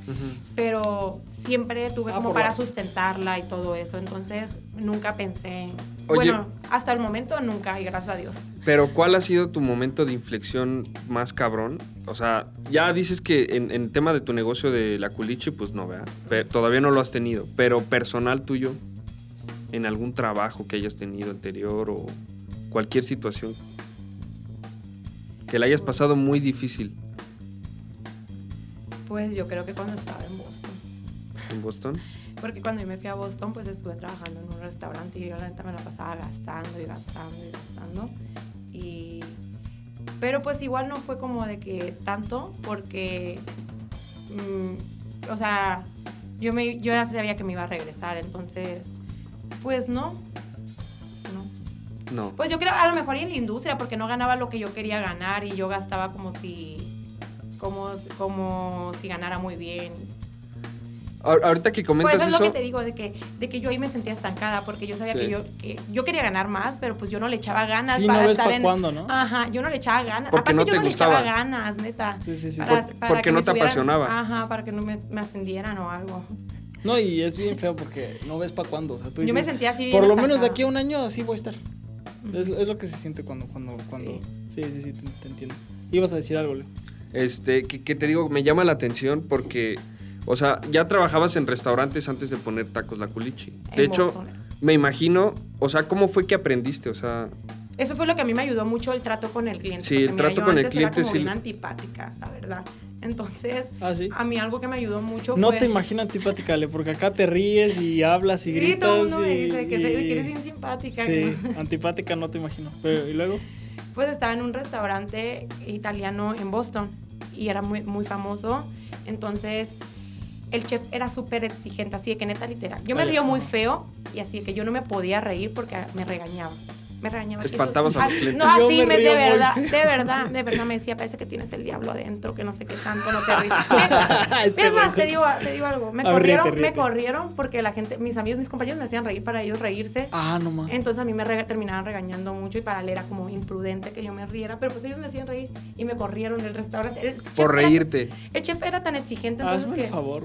[SPEAKER 4] pero siempre tuve
[SPEAKER 2] Ah,
[SPEAKER 4] como para
[SPEAKER 2] la-
[SPEAKER 4] sustentarla y todo eso, entonces nunca pensé,
[SPEAKER 3] Oye.
[SPEAKER 4] bueno, hasta el momento nunca y gracias a Dios.
[SPEAKER 3] Pero ¿cuál ha sido tu momento de inflexión más cabrón? O sea, ya dices que en, en tema de tu negocio de la culiche, pues no, ¿verdad? Pe- todavía no lo has tenido. Pero personal tuyo, en algún trabajo que hayas tenido anterior o cualquier situación que la hayas pasado muy difícil
[SPEAKER 4] Pues yo creo que cuando estaba en Boston,
[SPEAKER 3] en Boston.
[SPEAKER 4] Porque cuando yo me fui a Boston pues estuve trabajando en un restaurante y yo la neta me la pasaba gastando y gastando y gastando y pero pues igual no fue como de que tanto porque mm, o sea yo me yo ya sabía que me iba a regresar entonces pues no no
[SPEAKER 3] No.
[SPEAKER 4] Pues yo creo a lo mejor y en la industria, porque no ganaba lo que yo quería ganar y yo gastaba como si, como, como si ganara muy bien.
[SPEAKER 3] Ahor- Ahorita que
[SPEAKER 4] Por
[SPEAKER 3] comentas
[SPEAKER 4] eso es lo que te digo, de que, de que yo ahí me sentía estancada, porque yo sabía
[SPEAKER 3] Sí.
[SPEAKER 4] que, yo, que yo quería ganar más, pero pues yo no le echaba ganas
[SPEAKER 2] Sí,
[SPEAKER 4] para
[SPEAKER 2] no ves
[SPEAKER 4] estar
[SPEAKER 2] pa'
[SPEAKER 4] en...
[SPEAKER 2] cuándo, ¿no?
[SPEAKER 4] Ajá, yo no le echaba ganas.
[SPEAKER 3] Porque
[SPEAKER 4] Aparte
[SPEAKER 3] no
[SPEAKER 4] yo
[SPEAKER 3] te
[SPEAKER 4] no le
[SPEAKER 3] gustaba.
[SPEAKER 4] echaba ganas, neta.
[SPEAKER 2] Sí, sí, sí.
[SPEAKER 3] Por- porque
[SPEAKER 4] que
[SPEAKER 3] no te
[SPEAKER 4] subieran-
[SPEAKER 3] apasionaba.
[SPEAKER 4] Ajá, para que no me, me ascendieran o algo.
[SPEAKER 2] No, y es bien feo porque no ves para cuándo. O sea, tú
[SPEAKER 4] Yo me
[SPEAKER 2] dices,
[SPEAKER 4] sentía así
[SPEAKER 2] Por
[SPEAKER 4] bien
[SPEAKER 2] lo menos de aquí a un año así voy a estar. Es, es lo que se siente cuando, cuando, cuando. Sí, sí, sí, te, te entiendo. Ibas a decir algo, Leo.
[SPEAKER 3] este, que, que te digo, me llama la atención porque, o sea, ya trabajabas en restaurantes antes de poner tacos la culichi. De
[SPEAKER 4] En
[SPEAKER 3] hecho,
[SPEAKER 4] Boston.
[SPEAKER 3] me imagino, o sea, ¿cómo fue que aprendiste? O sea,
[SPEAKER 4] Eso fue lo que a mí me ayudó mucho el trato con el cliente.
[SPEAKER 3] Sí, el
[SPEAKER 4] mira,
[SPEAKER 3] trato
[SPEAKER 4] yo
[SPEAKER 3] con el
[SPEAKER 4] antes era
[SPEAKER 3] cliente
[SPEAKER 4] como
[SPEAKER 3] sí-
[SPEAKER 4] bien antipática, la verdad. Entonces,
[SPEAKER 2] Ah, sí.
[SPEAKER 4] a mí algo que me ayudó mucho
[SPEAKER 2] No
[SPEAKER 4] fue...
[SPEAKER 2] te imagino antipática, Ale, porque acá te ríes y hablas y
[SPEAKER 4] Sí,
[SPEAKER 2] gritas.
[SPEAKER 4] todo el mundo me
[SPEAKER 2] y-
[SPEAKER 4] dice que,
[SPEAKER 2] y-
[SPEAKER 4] que eres bien simpática.
[SPEAKER 2] Sí,
[SPEAKER 4] que-
[SPEAKER 2] antipática no te imagino. Pero, ¿Y luego?
[SPEAKER 4] Pues estaba en un restaurante italiano en Boston y era muy, muy famoso. Entonces, el chef era súper exigente, así de que neta literal. Yo me río muy feo y así de que yo no me podía reír porque me regañaba. Me regañaba.
[SPEAKER 3] Te
[SPEAKER 4] Eso-
[SPEAKER 3] espantabas a los
[SPEAKER 4] Ah,
[SPEAKER 3] clientes.
[SPEAKER 4] No,
[SPEAKER 2] Yo
[SPEAKER 4] así,
[SPEAKER 2] me
[SPEAKER 4] de verdad,
[SPEAKER 2] feo.
[SPEAKER 4] de verdad, de verdad me decía, parece que tienes el diablo adentro, que no sé qué tanto, no te ríes.
[SPEAKER 2] Este
[SPEAKER 4] es más, te digo, te digo algo, me
[SPEAKER 2] A ver,
[SPEAKER 4] corrieron,
[SPEAKER 2] ríete,
[SPEAKER 4] me corrieron porque la gente, mis amigos, mis compañeros me hacían reír para ellos reírse.
[SPEAKER 2] Ah, no más.
[SPEAKER 4] Entonces a mí me rega- terminaban regañando mucho y para él era como imprudente que yo me riera, pero pues ellos me hacían reír y me corrieron del restaurante. El
[SPEAKER 3] por
[SPEAKER 4] era-
[SPEAKER 3] reírte.
[SPEAKER 4] el chef era tan exigente entonces
[SPEAKER 2] Hazme
[SPEAKER 4] que,
[SPEAKER 2] el favor,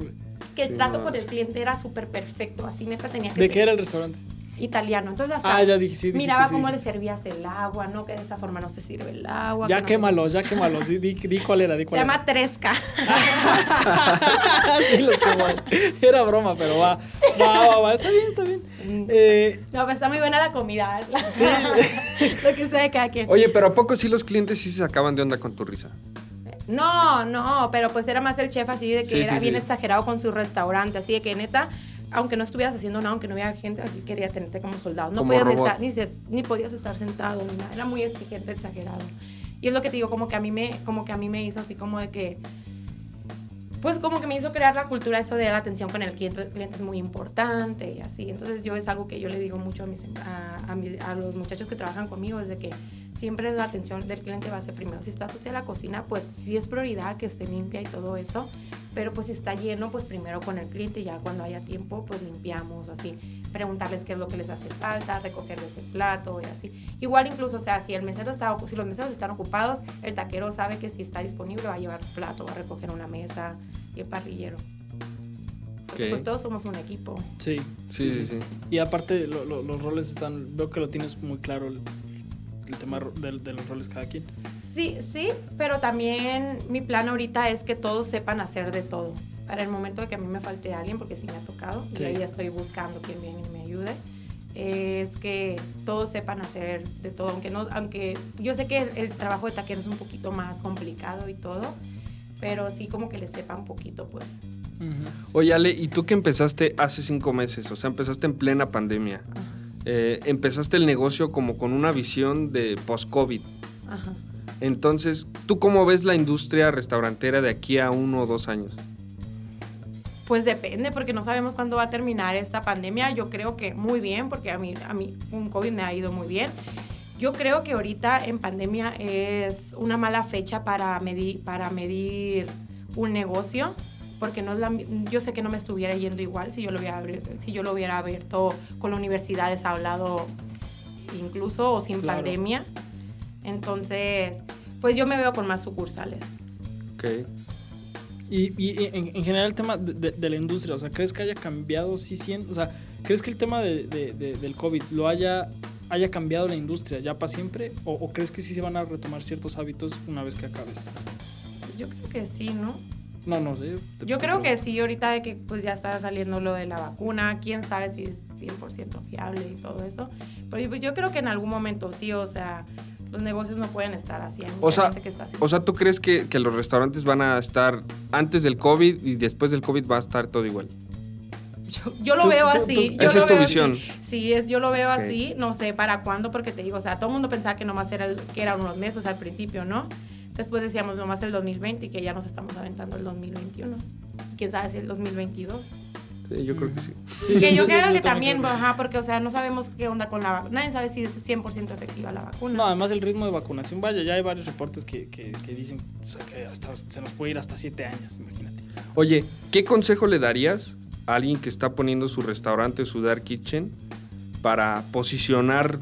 [SPEAKER 4] que el
[SPEAKER 3] Sí,
[SPEAKER 4] trato
[SPEAKER 3] no,
[SPEAKER 4] con el cliente era súper perfecto, así neta tenía que
[SPEAKER 2] ¿De
[SPEAKER 4] ser
[SPEAKER 2] qué era el restaurante?
[SPEAKER 4] Italiano. Entonces hasta
[SPEAKER 2] Ah, ya dije, sí,
[SPEAKER 4] miraba cómo le servías el agua, no que de esa forma no se sirve el agua. que
[SPEAKER 2] Ya
[SPEAKER 4] no sé-
[SPEAKER 2] quémalo, ya quémalo. Di, di, di cuál era, di
[SPEAKER 4] Se
[SPEAKER 2] cuál
[SPEAKER 4] llama
[SPEAKER 2] era.
[SPEAKER 4] Tresca.
[SPEAKER 2] sí, los quemó. Era broma, pero va. Va, va, va. Está bien, está bien. Eh,
[SPEAKER 4] no, pues está muy buena la comida.
[SPEAKER 2] Sí.
[SPEAKER 4] Lo que sea de cada quien.
[SPEAKER 3] Oye, pero ¿a poco sí los clientes sí se sacaban de onda con tu risa?
[SPEAKER 4] No, no, pero pues era más el chef así de que
[SPEAKER 3] Sí,
[SPEAKER 4] era
[SPEAKER 3] sí,
[SPEAKER 4] bien
[SPEAKER 3] sí.
[SPEAKER 4] exagerado con su restaurante, así de que neta, aunque no estuvieras haciendo nada, aunque no hubiera gente, así quería tenerte como soldado. No
[SPEAKER 3] Como
[SPEAKER 4] podías estar, ni, se- ni podías estar sentado, ni nada. Era muy exigente, exagerado. Y es lo que te digo, como que a mí me, como que a mí me hizo así como de que pues como que me hizo crear la cultura eso de la atención con el cliente, el cliente es muy importante y así. Entonces yo es algo que yo le digo mucho a, mis, a, a mi- a los muchachos que trabajan conmigo, es de que siempre la atención del cliente va a ser primero. Si está sucia la cocina, pues sí es prioridad que esté limpia y todo eso, pero pues si está lleno, pues primero con el cliente y ya cuando haya tiempo, pues limpiamos, así, preguntarles qué es lo que les hace falta, recogerles el plato y así. Igual incluso, o sea, si el mesero está, si los meseros están ocupados, el taquero sabe que si está disponible va a llevar plato, va a recoger una mesa y el parrillero. Pues todos somos un equipo.
[SPEAKER 2] sí.
[SPEAKER 3] Sí, sí, sí.
[SPEAKER 2] Y aparte, lo- lo- los roles están. Veo que lo tienes muy claro el, el tema de, de los roles cada quien.
[SPEAKER 4] Sí, sí, pero también mi plan ahorita es que todos sepan hacer de todo. Para el momento de que a mí me falte alguien, porque sí me ha tocado,
[SPEAKER 2] Sí.
[SPEAKER 4] y ahí ya estoy buscando quien venga y me ayude, es que todos sepan hacer de todo. Aunque, no, aunque yo sé que el, el trabajo de taquero es un poquito más complicado y todo, pero sí como que le sepa un poquito, pues.
[SPEAKER 3] Oye, Ale, ¿y tú que empezaste hace cinco meses? O sea, empezaste en plena pandemia. eh, empezaste el negocio como con una visión de post-COVID.
[SPEAKER 4] Ajá.
[SPEAKER 3] Entonces, ¿tú cómo ves la industria restaurantera de aquí a uno o dos años?
[SPEAKER 4] Pues depende, porque no sabemos cuándo va a terminar esta pandemia. Yo creo que muy bien, porque a mí, a mí un COVID me ha ido muy bien. Yo creo que ahorita en pandemia es una mala fecha para medir, para medir un negocio, porque no es la, yo sé que no me estuviera yendo igual si yo lo hubiera, abri- si yo lo hubiera abierto con la universidad deshablado incluso o sin
[SPEAKER 2] Claro.
[SPEAKER 4] pandemia. Entonces, pues yo me veo con más sucursales.
[SPEAKER 3] Ok.
[SPEAKER 2] Y, y- y en, en general el tema de, de- de la industria, o sea, ¿crees que haya cambiado sí cien- O sea, ¿crees que el tema de- de- de- del COVID lo haya, haya cambiado la industria ya para siempre? O, o crees que sí se van a retomar ciertos hábitos una vez que acabe esto?
[SPEAKER 4] Pues yo creo que sí, ¿no?
[SPEAKER 2] No, no sé. te-
[SPEAKER 4] Yo
[SPEAKER 2] te
[SPEAKER 4] creo que sí, ahorita de que pues ya está saliendo lo de la vacuna, quién sabe si es 100% fiable y todo eso. Pero yo- yo creo que en algún momento sí, o sea, los negocios no pueden estar así. hay
[SPEAKER 3] O sea,
[SPEAKER 4] gente que está así.
[SPEAKER 3] o sea, ¿tú crees que, que los restaurantes van a estar antes del COVID y después del COVID va a estar todo igual?
[SPEAKER 4] yo, yo lo
[SPEAKER 2] tú-
[SPEAKER 4] veo
[SPEAKER 2] tú-
[SPEAKER 4] así.
[SPEAKER 2] tú-
[SPEAKER 3] Esa
[SPEAKER 4] lo
[SPEAKER 3] es tu
[SPEAKER 4] veo
[SPEAKER 3] visión.
[SPEAKER 4] así. Sí, es, yo lo veo así, no sé para cuándo, porque te digo, o sea, todo el mundo pensaba que nomás era, el- que eran unos meses al principio, ¿no? Después decíamos nomás el 2020 y que ya nos estamos aventando el 2021. Quién sabe si el 2022.
[SPEAKER 3] Sí, yo creo que sí.
[SPEAKER 2] Sí,
[SPEAKER 4] que yo, creo que
[SPEAKER 2] también
[SPEAKER 4] también,
[SPEAKER 2] creo que sí.
[SPEAKER 4] ajá, porque, o sea, no sabemos qué onda con la vacuna. Nadie sabe si es 100% efectiva la vacuna.
[SPEAKER 2] No, además el ritmo de vacunación, vaya, ya hay varios reportes que, que- que dicen o sea, que hasta, se nos puede ir hasta siete años, imagínate.
[SPEAKER 3] Oye, ¿qué consejo le darías a alguien que está poniendo su restaurante, su dark kitchen, para posicionar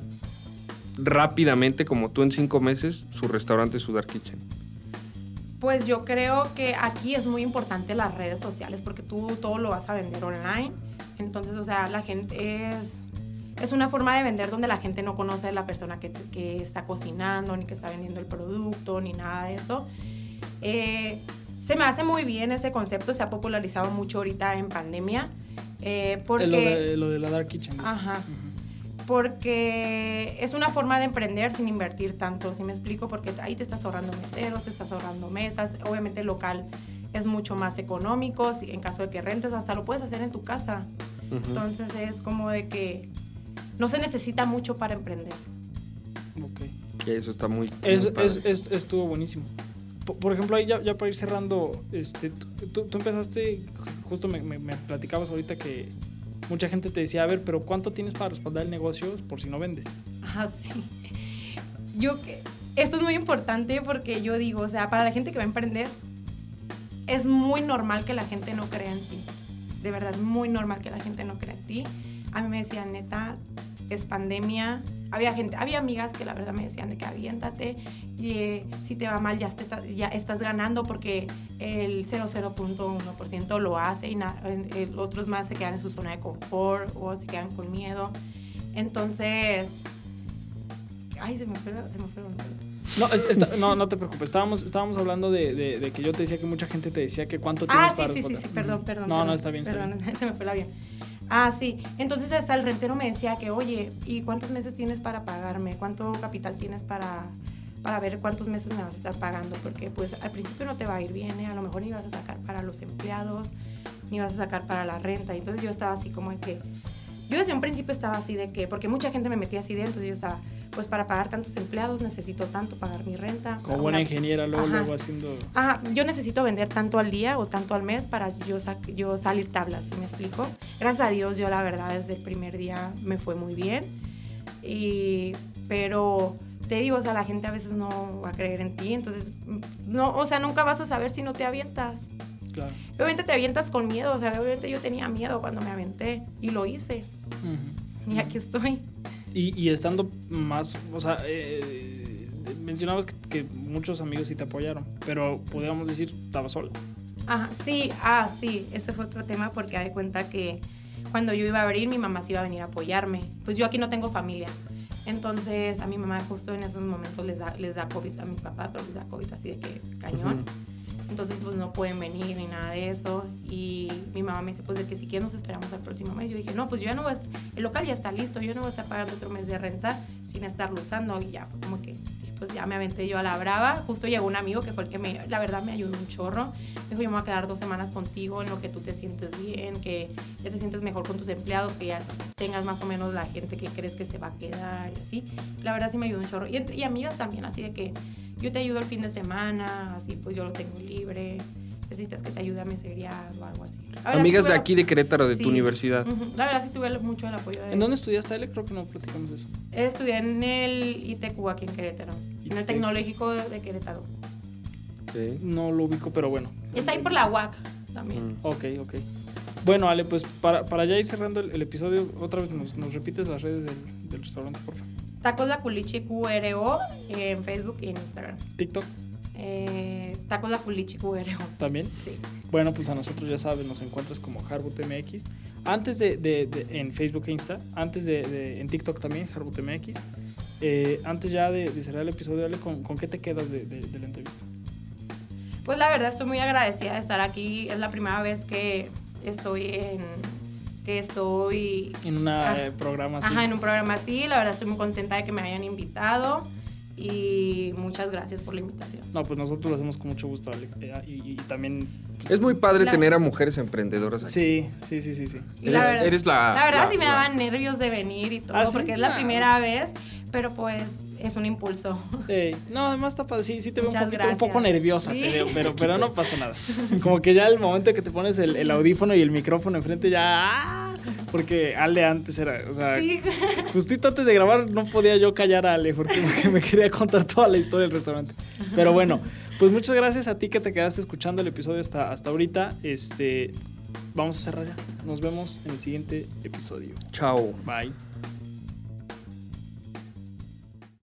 [SPEAKER 3] rápidamente, como tú en cinco meses, su restaurante, su dark kitchen?
[SPEAKER 4] Pues yo creo que aquí es muy importante las redes sociales porque tú todo lo vas a vender online. Entonces, o sea, la gente es, es una forma de vender donde la gente no conoce a la persona que, que está cocinando, ni que está vendiendo el producto, ni nada de eso. Eh, se me hace muy bien ese concepto, se ha popularizado mucho ahorita en pandemia. eh, porque...
[SPEAKER 2] Eh, Lo de, lo de la Dark Kitchen.
[SPEAKER 4] Ajá. Porque es una forma de emprender sin invertir tanto, ¿sí me explico? Porque ahí te estás ahorrando meseros, te estás ahorrando mesas, obviamente el local es mucho más económico, si en caso de que rentes hasta lo puedes hacer en tu casa. Entonces es como de que no se necesita mucho para emprender.
[SPEAKER 2] Ok.
[SPEAKER 3] Que eso está muy.
[SPEAKER 2] Es,
[SPEAKER 3] padre.
[SPEAKER 2] es- es- estuvo buenísimo. Por, por ejemplo, ahí ya, ya para ir cerrando, este, tú, tú- tú empezaste, justo me, me- me platicabas ahorita que mucha gente te decía, a ver, pero ¿cuánto tienes para respaldar el negocio por si no vendes?
[SPEAKER 4] Ah, sí. Yo esto es muy importante porque yo digo, o sea, para la gente que va a emprender es muy normal que la gente no crea en ti. De verdad, muy normal que la gente no crea en ti. A mí me decían, neta, es pandemia. Había gente, había amigas que la verdad me decían de que aviéntate y eh, si te va mal ya, te está- ya estás ganando porque el 0,0.1% lo hace y na- eh, otros más se quedan en su zona de confort o se quedan con miedo. Entonces, ay, se me fue, se me fue.
[SPEAKER 2] No, está- no, no te preocupes. Estábamos, estábamos hablando de, de- de que yo te decía que mucha gente te decía que cuánto tienes
[SPEAKER 4] Ah, sí,
[SPEAKER 2] para
[SPEAKER 4] sí, sí, sí, perdón, perdón.
[SPEAKER 2] No,
[SPEAKER 4] perdón,
[SPEAKER 2] no, está bien, está
[SPEAKER 4] perdón,
[SPEAKER 2] bien.
[SPEAKER 4] se me fue la bien. Ah, sí. Entonces hasta el rentero me decía que, oye, ¿y cuántos meses tienes para pagarme? ¿Cuánto capital tienes para, para ver cuántos meses me vas a estar pagando? Porque pues al principio no te va a ir bien, ¿eh? A lo mejor ni vas a sacar para los empleados, ni vas a sacar para la renta. Entonces yo estaba así como de que... Yo desde un principio estaba así de que, porque mucha gente me metía así dentro, y yo estaba, pues para pagar tantos empleados necesito tanto, pagar mi renta.
[SPEAKER 2] Como buena
[SPEAKER 4] una-
[SPEAKER 2] ingeniera, luego,
[SPEAKER 4] Ajá.
[SPEAKER 2] luego haciendo...
[SPEAKER 4] Ajá, yo necesito vender tanto al día o tanto al mes para yo, sac- yo salir tablas, ¿sí me explico? Gracias a Dios, yo la verdad desde el primer día me fue muy bien. Y, pero te digo, o sea, la gente a veces no va a creer en ti, entonces, no, o sea, nunca vas a saber si no te avientas.
[SPEAKER 2] Claro.
[SPEAKER 4] Obviamente te avientas con miedo, o sea, obviamente yo tenía miedo cuando me aventé y lo hice.
[SPEAKER 2] Ujú.
[SPEAKER 4] Y aquí estoy.
[SPEAKER 2] Y, y estando más, o sea, eh, mencionabas que, que muchos amigos sí te apoyaron, pero podríamos decir, estaba sola.
[SPEAKER 4] Ajá, sí, ah, sí, ese fue otro tema porque de cuenta que cuando yo iba a abrir, mi mamá sí iba a venir a apoyarme. Pues yo aquí no tengo familia. Entonces a mi mamá justo en esos momentos les da, les da COVID, a mi papá pero les da COVID así de que cañón. Entonces pues no pueden venir ni nada de eso. Y mi mamá me dice pues de que si quieres nos esperamos al próximo mes. Yo dije, no, pues yo ya no voy a est- el local ya está listo, yo no voy a estar pagando otro mes de renta sin estarlo usando. Y ya fue como que pues ya me aventé yo a la brava. Justo llegó un amigo que fue el que me, la verdad me ayudó un chorro. Dijo, yo me voy a quedar dos semanas contigo en lo que tú te sientes bien, que ya te sientes mejor con tus empleados, que ya tengas más o menos la gente que crees que se va a quedar y así. La verdad sí me ayudó un chorro. Y, entre- y amigas también, así de que yo te ayudo el fin de semana, así pues yo lo tengo libre. Necesitas que te ayude a meserear o algo así. Verdad,
[SPEAKER 3] Amigas
[SPEAKER 4] sí
[SPEAKER 3] de aquí de Querétaro, de
[SPEAKER 4] sí.
[SPEAKER 3] tu universidad.
[SPEAKER 4] La verdad sí tuve mucho el apoyo de
[SPEAKER 2] ¿En dónde estudiaste, Ale? Creo que no platicamos eso.
[SPEAKER 4] Estudié en el ITQ aquí en Querétaro, en
[SPEAKER 2] ITQ.
[SPEAKER 4] el Tecnológico de, Querétaro.
[SPEAKER 3] Ok.
[SPEAKER 2] No lo ubico, pero bueno.
[SPEAKER 4] Está ahí por la UAC también.
[SPEAKER 3] Mm.
[SPEAKER 2] Ok, ok. Bueno, Ale, pues para, para ya ir cerrando el, el episodio, otra vez nos, nos repites las redes del, del restaurante, por favor.
[SPEAKER 4] Tacos La Culichi QRO en Facebook y en Instagram.
[SPEAKER 2] TikTok
[SPEAKER 4] Eh, Tacos La Culichi QRO.
[SPEAKER 2] también.
[SPEAKER 4] Sí.
[SPEAKER 2] Bueno, pues a nosotros ya sabes, nos encuentras como HarbutMX. Antes de, de- de- en Facebook e Insta, antes de, de- en TikTok también, HarbutMX. Eh, antes ya de, de cerrar el episodio, Ale, ¿con, con qué te quedas de, la entrevista?
[SPEAKER 4] Pues la verdad estoy muy agradecida de estar aquí. Es la primera vez que estoy en que estoy
[SPEAKER 2] En un
[SPEAKER 4] Ah.
[SPEAKER 2] programa así.
[SPEAKER 4] ajá, en un programa así. La verdad estoy muy contenta de que me hayan invitado y muchas gracias por la invitación.
[SPEAKER 2] No, pues nosotros lo hacemos con mucho gusto, Ale. Eh, y, y también... pues,
[SPEAKER 3] Es muy padre
[SPEAKER 4] La-
[SPEAKER 3] tener a mujeres emprendedoras aquí.
[SPEAKER 2] Sí, sí, sí, sí, sí.
[SPEAKER 4] Y la
[SPEAKER 3] Eres,
[SPEAKER 4] verdad-
[SPEAKER 3] eres la.
[SPEAKER 4] La verdad
[SPEAKER 3] la-
[SPEAKER 4] sí me
[SPEAKER 3] la-
[SPEAKER 4] daban nervios de venir y todo,
[SPEAKER 2] ¿Ah, sí?
[SPEAKER 4] porque es la
[SPEAKER 2] Ah,
[SPEAKER 4] primera
[SPEAKER 2] pues.
[SPEAKER 4] vez, pero pues es un impulso.
[SPEAKER 2] Ey, no, además está padre. Sí, sí te veo un, poquito, un poco nerviosa,
[SPEAKER 4] Sí.
[SPEAKER 2] te veo, pero, pero no pasa nada. Como que ya el momento que te pones el, el audífono y el micrófono enfrente ya... Porque Ale antes era, o sea,
[SPEAKER 4] Sí.
[SPEAKER 2] justito antes de grabar no podía yo callar a Ale porque, porque me quería contar toda la historia del restaurante. Pero bueno, pues muchas gracias a ti que te quedaste escuchando el episodio hasta, hasta ahorita. Este, vamos a cerrar ya. Nos vemos en el siguiente episodio.
[SPEAKER 3] Chao.
[SPEAKER 2] Bye.